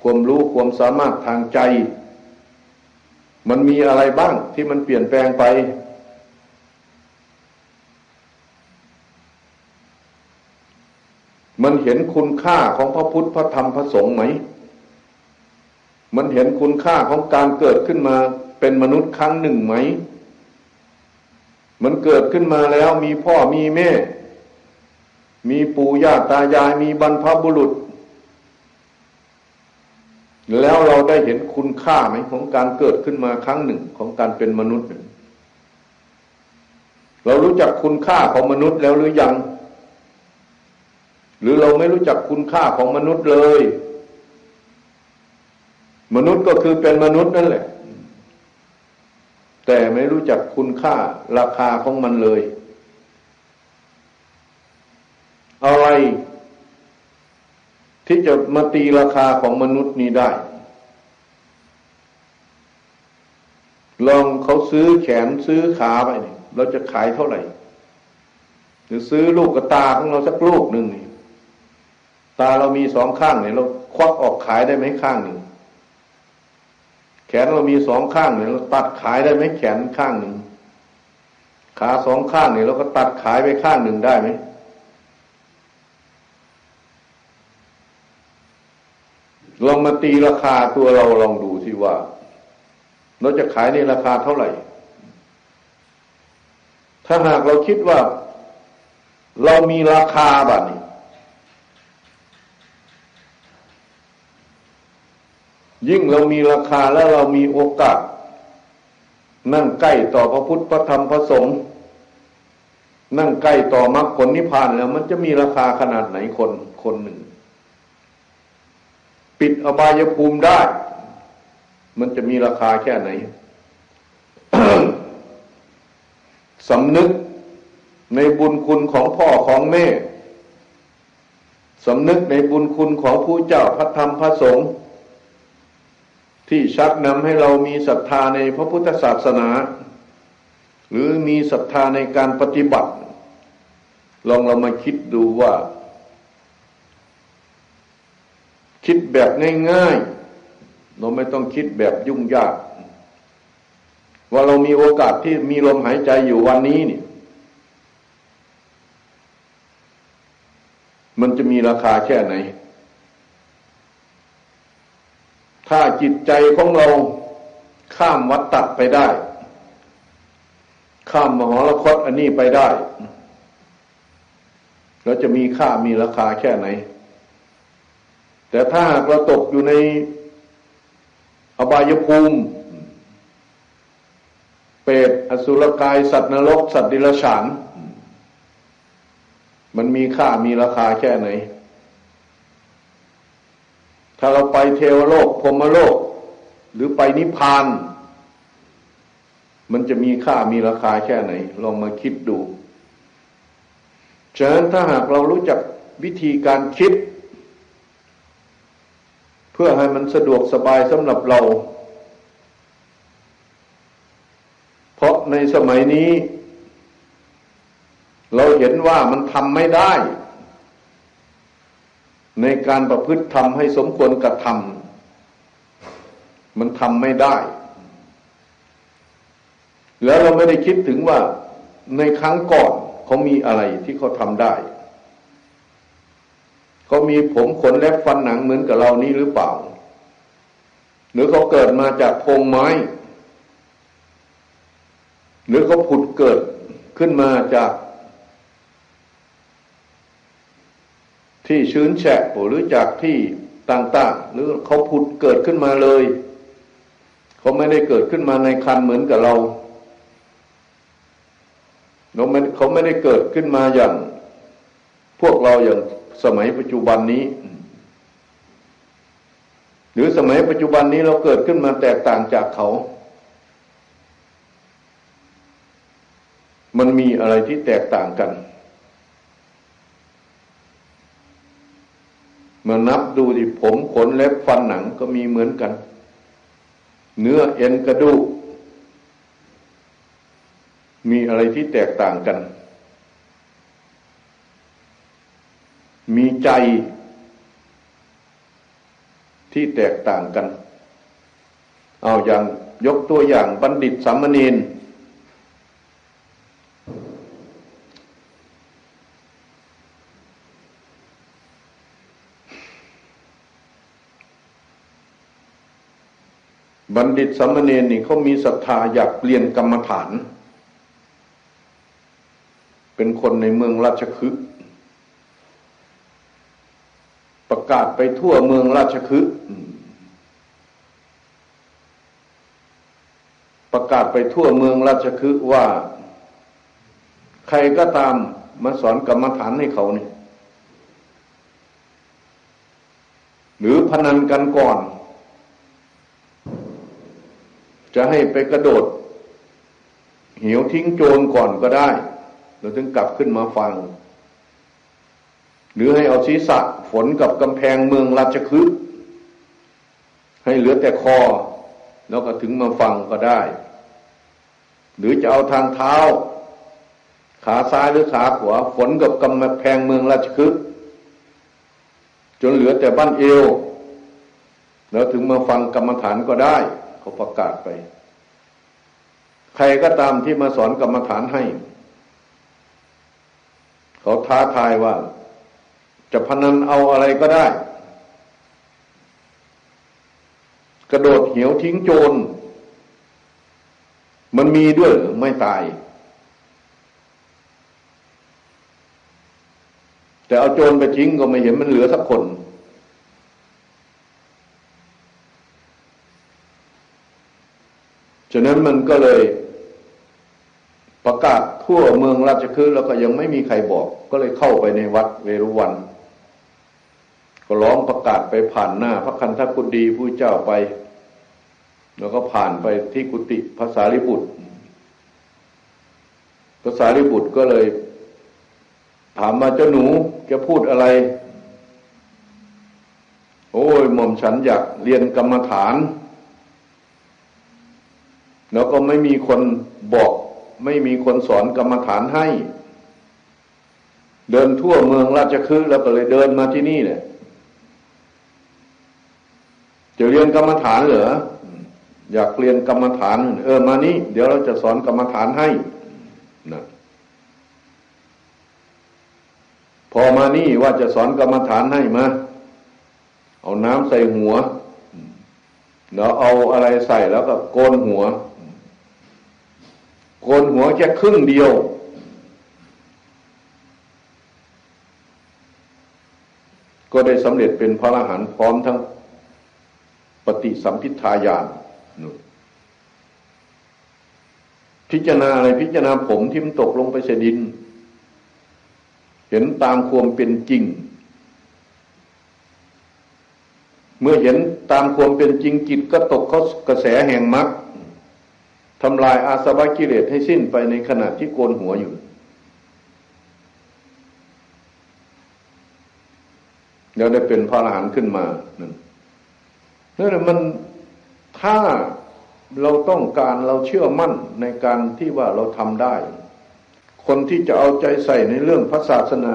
ความรู้ความสามารถทางใจ มันมีอะไรบ้างที่มันเปลี่ยนแปลงไป มันเห็นคุณค่าของพระพุทธพระธรรมพระสงฆ์ไหม มันเห็นคุณค่าของการเกิดขึ้นมาเป็นมนุษย์ครั้งหนึ่งไหม มันเกิดขึ้นมาแล้วมีพ่อมีแม่ มีปู่ย่าตายายมีบรรพบุรุษ แล้วเราได้เห็นคุณค่าไหมของการเกิดขึ้นมาครั้งหนึ่งของการเป็นมนุษย์ เรารู้จักคุณค่าของมนุษย์แล้วหรือยัง หรือเราไม่รู้จักคุณค่าของมนุษย์เลย มนุษย์ก็คือเป็นมนุษย์นั่นแหละ แต่ไม่รู้จักคุณค่าราคาของมันเลย อะไร ที่จะมาตีราคาของมนุษย์นี้ได้ ลองเขาซื้อแขนซื้อขาไปเนี่ยเราจะขายเท่าไหร่ หรือซื้อลูกกระตาของเราสักลูกหนึ่งนี่ตาเรามีสองข้างเนี่ยเราควักออกขายได้ไหมข้างหนึ่งแขนเรามีสองข้างเนี่ยเราตัดขายได้ไหมแขนข้างหนึ่งขาสองข้างเนี่ยเราก็ตัดขายไปข้างหนึ่งได้ไหม ลองมาตีราคาตัวเราลองดูสิว่า เราจะขายในราคาเท่าไหร่ ถ้าหากเราคิดว่า เรามีราคาแบบนี้ ยิ่งเรามีราคาแล้วเรามีโอกาส นั่งใกล้ต่อพระพุทธพระธรรมพระสงฆ์นั่งใกล้ต่อมรรคผลนิพพานแล้ว มันจะมีราคาขนาดไหนคนคนหนึ่ง ปิดอบายภูมิได้ มันจะมีราคาแค่ไหนสำนึกในบุญคุณของพ่อของแม่สำนึกในบุญคุณของผู้เจ้าพระธรรมพระสงฆ์ที่ชักนำให้เรามีศรัทธาในพระพุทธศาสนา หรือมีศรัทธาในการปฏิบัติ ลองเรามาคิดดูว่า คิดแบบง่ายๆ เราไม่ต้องคิดแบบยุ่งยาก ว่าเรามีโอกาสที่มีลมหายใจอยู่วันนี้นี่มันจะมีราคาแค่ไหน ถ้าจิตใจของเราข้ามวัฏฏะไปได้ ข้ามมหรคตอันนี้ไปได้เราจะมีค่ามีราคาแค่ไหน แต่ถ้าหากเราตกอยู่ในอบายภูมิ เปรตอสุรกาย สัตว์นรก สัตว์ดิลฉาน มันมีค่ามีราคาแค่ไหน ถ้าเราไปเทวโลกพรมโลก หรือไปนิพพาน มันจะมีค่ามีราคาแค่ไหน ลองมาคิดดู ฉะนั้นถ้าหากเรารู้จักวิธีการคิด เพื่อให้มันสะดวกสบายสำหรับเรา เพราะในสมัยนี้ เราเห็นว่ามันทำไม่ได้ ในการประพฤติทำให้สมควรกระทำมันทำไม่ได้ แล้วเราไม่ได้คิดถึงว่าในครั้งก่อนเขามีอะไรที่เขาทำได้ เขามีผมขนและฟันหนังเหมือนกับเรานี้หรือเปล่า หรือเขาเกิดมาจากพงไม้ หรือเขาผุดเกิดขึ้นมาจาก ที่ชื้นแฉะหรือจากที่ต่างๆ หรือเขาผุดเกิดขึ้นมาเลย เขาไม่ได้เกิดขึ้นมาในคันเหมือนกับเราเขาไม่เขาไม่ได้เกิดขึ้นมาอย่าง พวกเราอย่าง สมัยปัจจุบันนี้ หรือสมัยปัจจุบันนี้เราเกิดขึ้นมาแตกต่างจากเขา มันมีอะไรที่แตกต่างกันมานับดูดิผมขนเล็บฟันหนังก็มีเหมือนกัน เนื้อเอ็นกระดูกมีอะไรที่แตกต่างกัน มีใจที่แตกต่างกัน เอาอย่างยกตัวอย่างบัณฑิตสามเณรบัณฑิตสามเณรนี่เขามีศรัทธาอยากเปลี่ยนกรรมฐาน เป็นคนในเมืองราชคฤห์ ประกาศไปทั่วเมืองราชคฤห์ประกาศไปทั่วเมืองราชคฤห์ว่า ใครก็ตามมาสอนกรรมฐานให้เขาเนี่ยหรือพนันกันก่อน จะให้ไปกระโดด เหวทิ้งโจรก่อนก็ได้ เราถึงกลับขึ้นมาฟัง หรือให้เอาศีรษะฝนกับกำแพงเมืองราชคฤห์ให้เหลือแต่คอ แล้วก็ถึงมาฟังก็ได้ หรือจะเอาทางเท้า ขาซ้ายหรือขาขวาฝนกับกำแพงเมืองราชคฤห์จนเหลือแต่บ้านเอว แล้วถึงมาฟังกรรมฐานก็ได้เขาประกาศไป ใครก็ตามที่มาสอนกรรมฐานให้ เขาท้าทายว่า จะพนันเอาอะไรก็ได้ กระโดดเหี่ยวทิ้งโจร มันมีด้วยหรือไม่ตาย แต่เอาโจรไปทิ้งก็ไม่เห็นมันเหลือสักคนฉะนั้นมันก็เลยประกาศทั่วเมืองราชคฤห์แล้วก็ยังไม่มีใครบอก ก็เลยเข้าไปในวัดเวรุวัน ก็ร้องประกาศไปผ่านหน้า พระคันธกุฎีผู้เจ้าไป แล้วก็ผ่านไปที่กุฏิภาษาลิบุตรภาษาลิบุตรก็เลย ถามมาเจ้าหนูจะพูดอะไร โอ้ยหม่อมฉันอยากเรียนกรรมฐาน แล้วก็ไม่มีคนบอก ไม่มีคนสอนกรรมฐานให้ เดินทั่วเมืองราชคฤห์แล้วก็เลยเดินมาที่นี่เนี่ย จะเรียนกรรมฐานเหรออยากเรียนกรรมฐาน เออมานี่เดี๋ยวเราจะสอนกรรมฐานให้นะพอมานี่ว่าจะสอนกรรมฐานให้มาเอาน้ำใส่หัวแล้วเอาอะไรใส่แล้วก็โกนหัว โกนหัวแค่ครึ่งเดียว ก็ได้สำเร็จเป็นพระอรหันต์พร้อมทั้ง ปฏิสัมพิทายานพิจารณาอะไรพิจารณาผมที่มันตกลงไปเสดิน เห็นตามความเป็นจริง เมื่อเห็นตามความเป็นจริงจิตก็ตกเขากระแสแห่งมรรคทำลายอาสวะกิเลสให้สิ้นไปในขณะที่โกนหัวอยู่ แล้วได้เป็นพระอรหันต์ขึ้นมานั่น นั่นแหละมันถ้าเราต้องการเราเชื่อมั่นในการที่ว่าเราทำได้ คนที่จะเอาใจใส่ในเรื่องพระศาสนา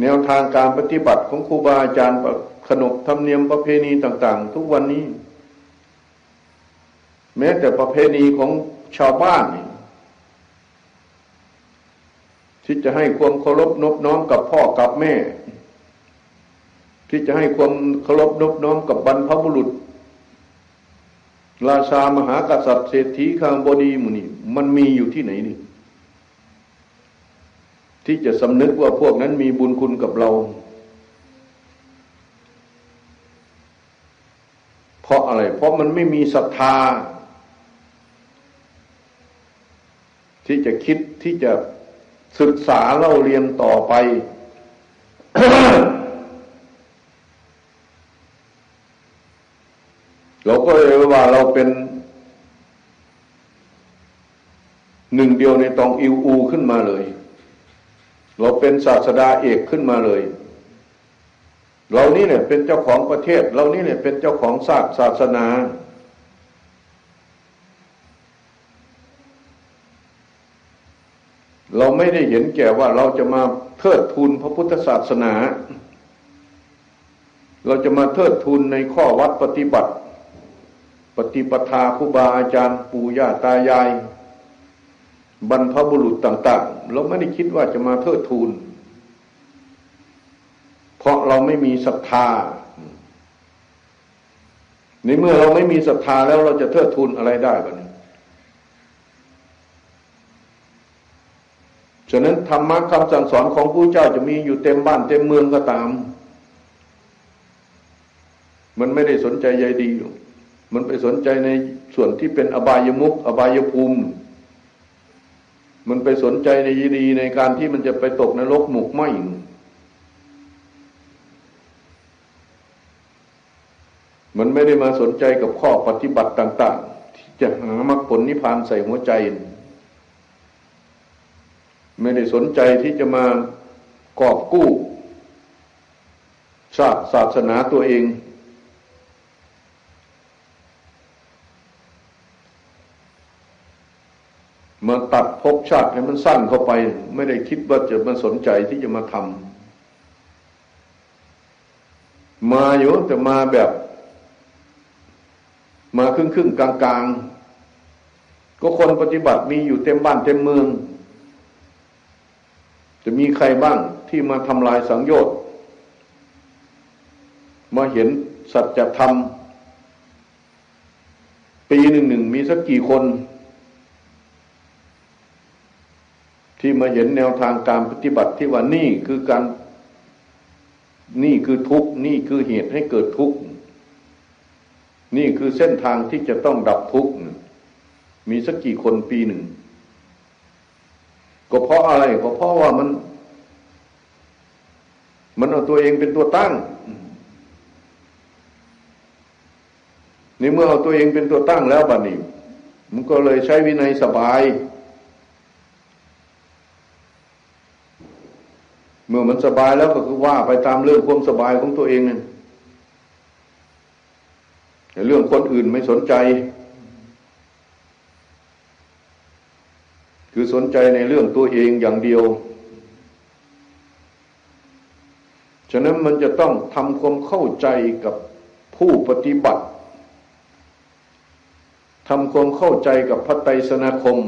แนวทางการปฏิบัติของครูบาอาจารย์ขนบธรรมเนียมประเพณีต่าง ๆ ทุกวันนี้ แม้แต่ประเพณีของชาวบ้านที่จะให้ความเคารพนบน้อมกับพ่อกับแม่ ที่จะให้ความเคารพนบน้อมกับบรรพบุรุษ ราชามหากษัตริย์เศรษฐีข้างบดีมุนีมันมีอยู่ที่ไหนนี่ ที่จะสำนึกว่าพวกนั้นมีบุญคุณกับเรา เพราะอะไร เพราะมันไม่มีศรัทธา ที่จะคิดที่จะศึกษาเล่าเรียนต่อไป เราก็เลยว่าเราเป็นหนึ่งเดียวในตองอิวอูขึ้นมาเลย เราเป็นศาสดาเอกขึ้นมาเลย เรานี่เนี่ยเป็นเจ้าของประเทศ เรานี่เนี่ยเป็นเจ้าของศาสศาสนา เราไม่ได้เห็นแก่ว่าเราจะมาเทิดทูนพระพุทธศาสนา เราจะมาเทิดทูนในข้อวัดปฏิบัติ ปฏิปทาครูบาอาจารย์ปู่ย่าตายาย บรรพบุรุษต่าง ๆ เราไม่ได้คิดว่าจะมาเทิดทูน เพราะเราไม่มีศรัทธา ในเมื่อเราไม่มีศรัทธาแล้วเราจะเทิดทูนอะไรได้บ้างฉะนั้นธรรมะคำสั่งสอนของผู้เจ้าจะมีอยู่เต็มบ้านเต็มเมืองก็ตาม มันไม่ได้สนใจใยดีอยู่ มันไปสนใจในส่วนที่เป็นอบายมุกอบายภูมิ มันไปสนใจในยีดีในการที่มันจะไปตกนรกหมกไหมมันไม่ได้มาสนใจกับข้อปฏิบัติต่าง ๆ ที่จะหามรรคผลนิพพานใส่หัวใจ ไม่ได้สนใจที่จะมากอบกู้ชาติศาสนาตัวเอง มาตัดภพชาติให้มันสั้นเข้าไป ไม่ได้คิดว่าจะมาสนใจที่จะมาทำมาอยู่แต่มาแบบ มาครึ่งครึ่งกลางกลางก็คนปฏิบัติมีอยู่เต็มบ้านเต็มเมือง จะมีใครบ้างที่มาทำลายสังโยชน์มาเห็นสัจธรรม ปีหนึ่งหนึ่งมีสักกี่คน ที่มาเห็นแนวทางการปฏิบัติที่ว่านี่คือการนี่คือทุกนี่คือเหตุให้เกิดทุกข์นี่คือเส้นทางที่จะต้องดับทุกข์มีสักกี่คนปีหนึ่ง ก็เพราะอะไรก็เพราะว่ามัน มันเอาตัวเองเป็นตัวตั้งในเมื่อเอาตัวเองเป็นตัวตั้งแล้วบัดนี้มันก็เลยใช้วินัยสบาย มื่อมันสบายแล้วก็คือว่าไปตามเรื่องความสบายของตัวเองนั่นแต่เรื่องคนอื่นไม่สนใจ คือสนใจในเรื่องตัวเองอย่างเดียว ฉะนั้นมันจะต้องทำความเข้าใจกับผู้ปฏิบัติทำความเข้าใจกับพระไตรสนาคม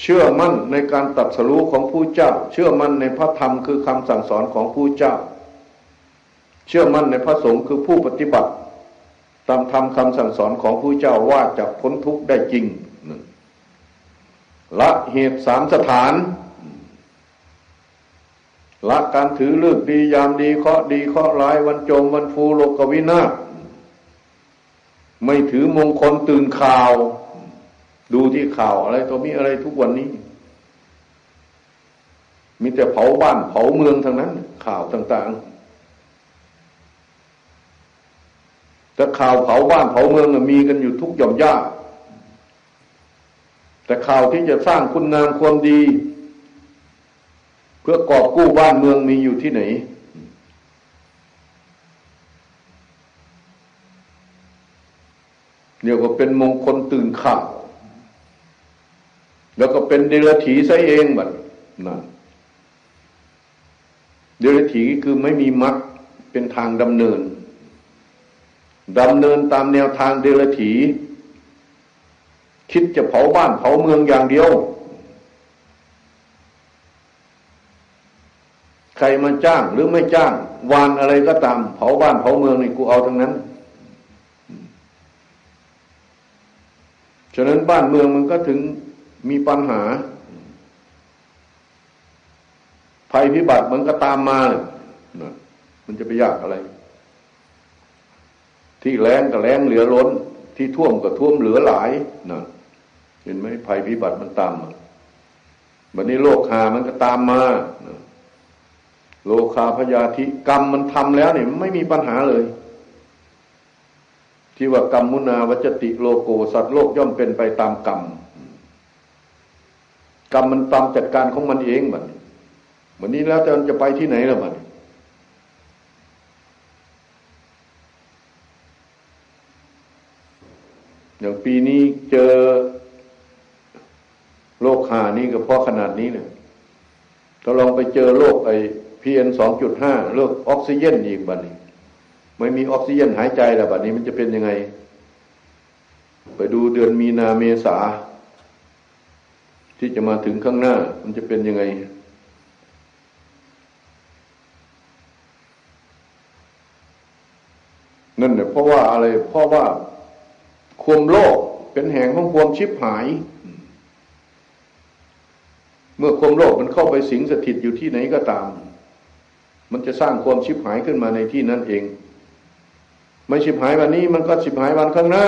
เชื่อมั่นในการตัดสรู้ของผู้เจ้า เชื่อมั่นในพระธรรมคือคำสั่งสอนของผู้เจ้า เชื่อมั่นในพระสงฆ์คือผู้ปฏิบัติ ตามธรรมคำสั่งสอนของผู้เจ้าว่าจะพ้นทุกข์ได้จริงละเหตุสามสถานละการถือเลือกดียามดีเคาะดีเคาะร้ายวันจมวันฟูโลกวินาศไม่ถือมงคลตื่นข่าว ดูที่ข่าวอะไรตัวมีอะไรทุกวันนี้ มีแต่เผาบ้านเผาเมืองทั้งนั้น ข่าวต่างๆ แต่ข่าวเผาบ้านเผาเมืองมีกันอยู่ทุกหย่อมย่าแต่ข่าวที่จะสร้างคุณงามความดี เพื่อกอบกู้บ้านเมืองมีอยู่ที่ไหนเดี๋ยวก็เป็นมงคลตื่นข่าว แล้วก็เป็นเดรัจฉีซะเองบัดนั่นเดรัจฉีคือไม่มีมรรคเป็นทางดำเนินดำเนินตามแนวทางเดรัจฉีคิดจะเผาบ้านเผาเมืองอย่างเดียว ใครมาจ้างหรือไม่จ้าง วานอะไรก็ตาม เผาบ้านเผาเมืองนี่กูเอาทั้งนั้น ฉะนั้นบ้านเมืองมันก็ถึง มีปัญหา ภัยพิบัติมันก็ตามมาเลยมันจะไปยากอะไร ที่แรงก็แรงเหลือล้น ที่ท่วมก็ท่วมเหลือหลายนะเห็นไหมภัยพิบัติมันตามมาวันนี้โลกหามันก็ตามมาโลคาพยาธิกรรมมันทำแล้วเนี่ยไม่มีปัญหาเลย ที่ว่ากรรมมุนาวัจติโลโกสัตว์โลกย่อมเป็นไปตามกรรม กรรมมันตามจัดการของมันเองแบบวันนี้แล้วจะจะไปที่ไหนแล่ะมันอย่างปีนี้เจอโรคหานี้ก็เพราะขนาดนี้เนี่ยถ้าลองไปเจอโรคไอพีเอ็นสองจุดห้าโรคออกซิเจนอีกบัดนี้ ไม่มีออกซิเจนหายใจแล้วบัดนี้มันจะเป็นยังไง ไปดูเดือนมีนาเมษา ที่จะมาถึงข้างหน้า มันจะเป็นยังไง นั่นเนี่ยเพราะว่าอะไร เพราะว่าความโลภเป็นแห่งของความชิบหาย เมื่อความโลภมันเข้าไปสิงสถิตอยู่ที่ไหนก็ตาม มันจะสร้างความชิบหายขึ้นมาในที่นั้นเอง ไม่ชิบหายวันนี้มันก็ชิบหายวันข้างหน้า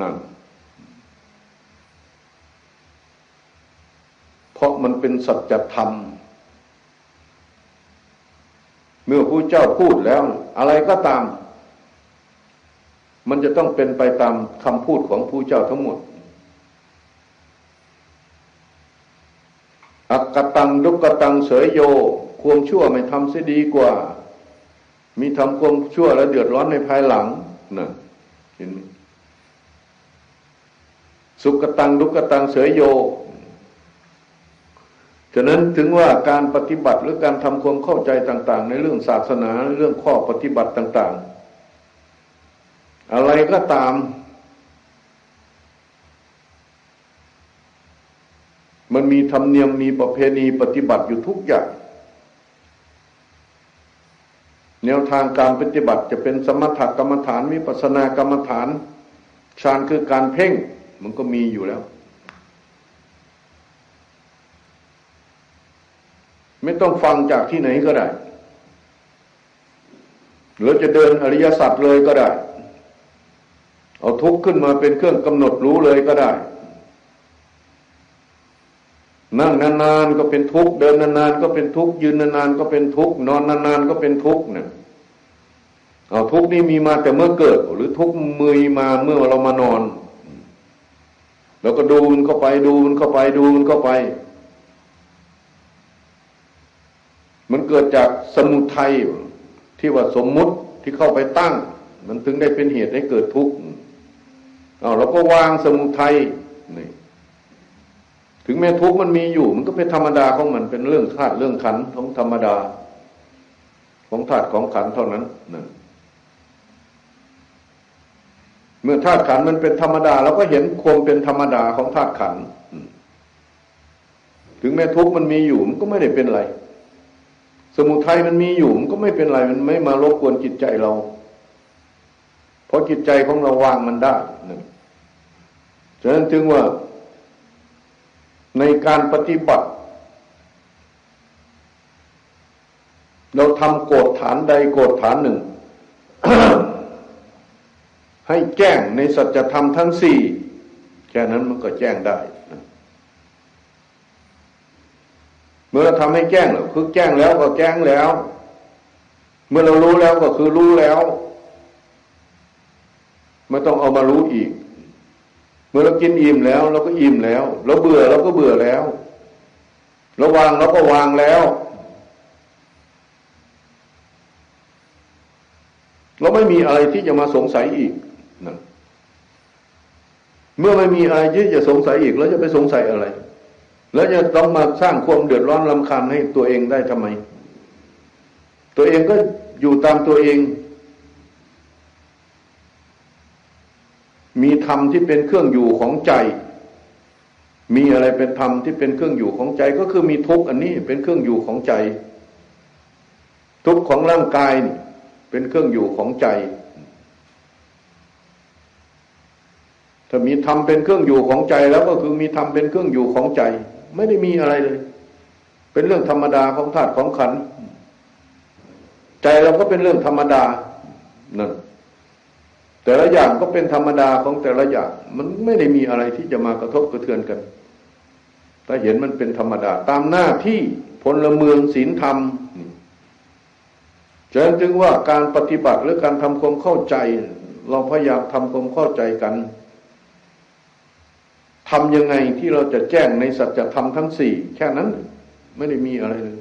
นั่น เพ ราะมันเป็นสัจธรรม เมื่อผู้เจ้าพูดแล้ว อะไรก็ตาม มันจะต้องเป็นไปตามคำพูดของผู้เจ้าทั้งหมดอักกตังดุกตังเสยโย ความชั่วไม่ทำเสียดีกว่า มีทำความชั่วแล้วเดือดร้อนในภายหลังนะเห็นไหมสุกตังดุกตังเสยโย ฉะนั้นถึงว่าการปฏิบัติหรือการทำความเข้าใจต่าง ๆ ในเรื่องศาสนาเรื่องข้อปฏิบัติต่าง ๆ อะไรก็ตาม มันมีธรรมเนียมมีประเพณีปฏิบัติอยู่ทุกอย่างแนวทางการปฏิบัติจะเป็นสมถกรรมฐานวิปัสสนากรรมฐานฌานคือการเพ่งมันก็มีอยู่แล้ว ไม่ต้องฟังจากที่ไหนก็ได้หรือจะเดินอริยสัจเลยก็ได้ เอาทุกข์ขึ้นมาเป็นเครื่องกำหนดรู้เลยก็ได้ นั่งนานๆก็เป็นทุกข์เดินนานๆก็เป็นทุกข์ยืนนานๆก็เป็นทุกข์นอนนานๆก็เป็นทุกข์เนี่ยเอาทุกข์นี้มีมาแต่เมื่อเกิด หรือทุกข์มือมาเมื่อเรามานอน แล้วก็ดูมันเข้าไปดูมันเข้าไปดูมันเข้าไป มันเกิดจากสมุทัยที่ว่าสมมุติที่เข้าไปตั้ง มันถึงได้เป็นเหตุให้เกิดทุกข์เราก็วางสมุทัยนี่ถึงแม้ทุกข์มันมีอยู่ มันก็เป็นธรรมดาของมันเป็นเรื่องธาตุเรื่องขันของธรรมดา ของธาตุของขันเท่านั้นนะเมื่อธาตุขันมันเป็นธรรมดาเราก็เห็นความเป็นธรรมดาของธาตุขันถึงแม้ทุกข์มันมีอยู่มันก็ไม่ได้เป็นไร สมุทัยมันมีอยู่มันก็ไม่เป็นไรมันไม่มารบกวนจิตใจเรา เพราะจิตใจของเราวางมันได้นะฉะนั้นจึงว่าในการปฏิบัติ เราทำโกรธฐานใดโกรธฐานหนึ่ง ให้แจ้งในสัจธรรมทั้งสี่แค่นั้นมันก็แจ้งได้เมื่อเราทำให้แจ้งแล้วคือแจ้งแล้วก็แจ้งแล้ว เมื่อเรารู้แล้วก็คือรู้แล้วไม่ต้องเอามารู้อีก เมื่อเรากินอิ่มแล้ว เราก็อิ่มแล้ว เราเบื่อเราก็เบื่อแล้วเราวางเราก็วางแล้ว เราไม่มีอะไรที่จะมาสงสัยอีกนะเมื่อไม่มีอะไรที่จะสงสัยอีกแล้วจะไปสงสัยอะไร แล้วจะต้องมาสร้างความเดือดร้อนลำคาญให้ตัวเองได้ทำไม ตัวเองก็อยู่ตามตัวเอง มีธรรมที่เป็นเครื่องอยู่ของใจ มีอะไรเป็นธรรมที่เป็นเครื่องอยู่ของใจ ก็คือมีทุกข์อันนี้เป็นเครื่องอยู่ของใจ ทุกข์ของร่างกายเป็นเครื่องอยู่ของใจถ้ามีธรรมเป็นเครื่องอยู่ของใจแล้วก็คือมีธรรมเป็นเครื่องอยู่ของใจ ไม่ได้มีอะไรเลย เป็นเรื่องธรรมดาของธาตุของขัน ใจเราก็เป็นเรื่องธรรมดานั่นแต่ละอย่างก็เป็นธรรมดาของแต่ละอย่าง มันไม่ได้มีอะไรที่จะมากระทบกระเทือนกัน ถ้าเห็นมันเป็นธรรมดา ตามหน้าที่พลเมืองศีลธรรมฉะนั้นจึงว่าการปฏิบัติหรือการทำความเข้าใจ เราพยายามทำความเข้าใจกัน ทำยังไงที่เราจะแจ้งในสัจธรรมทั้งสี่แค่นั้น ไม่ได้มีอะไรเลย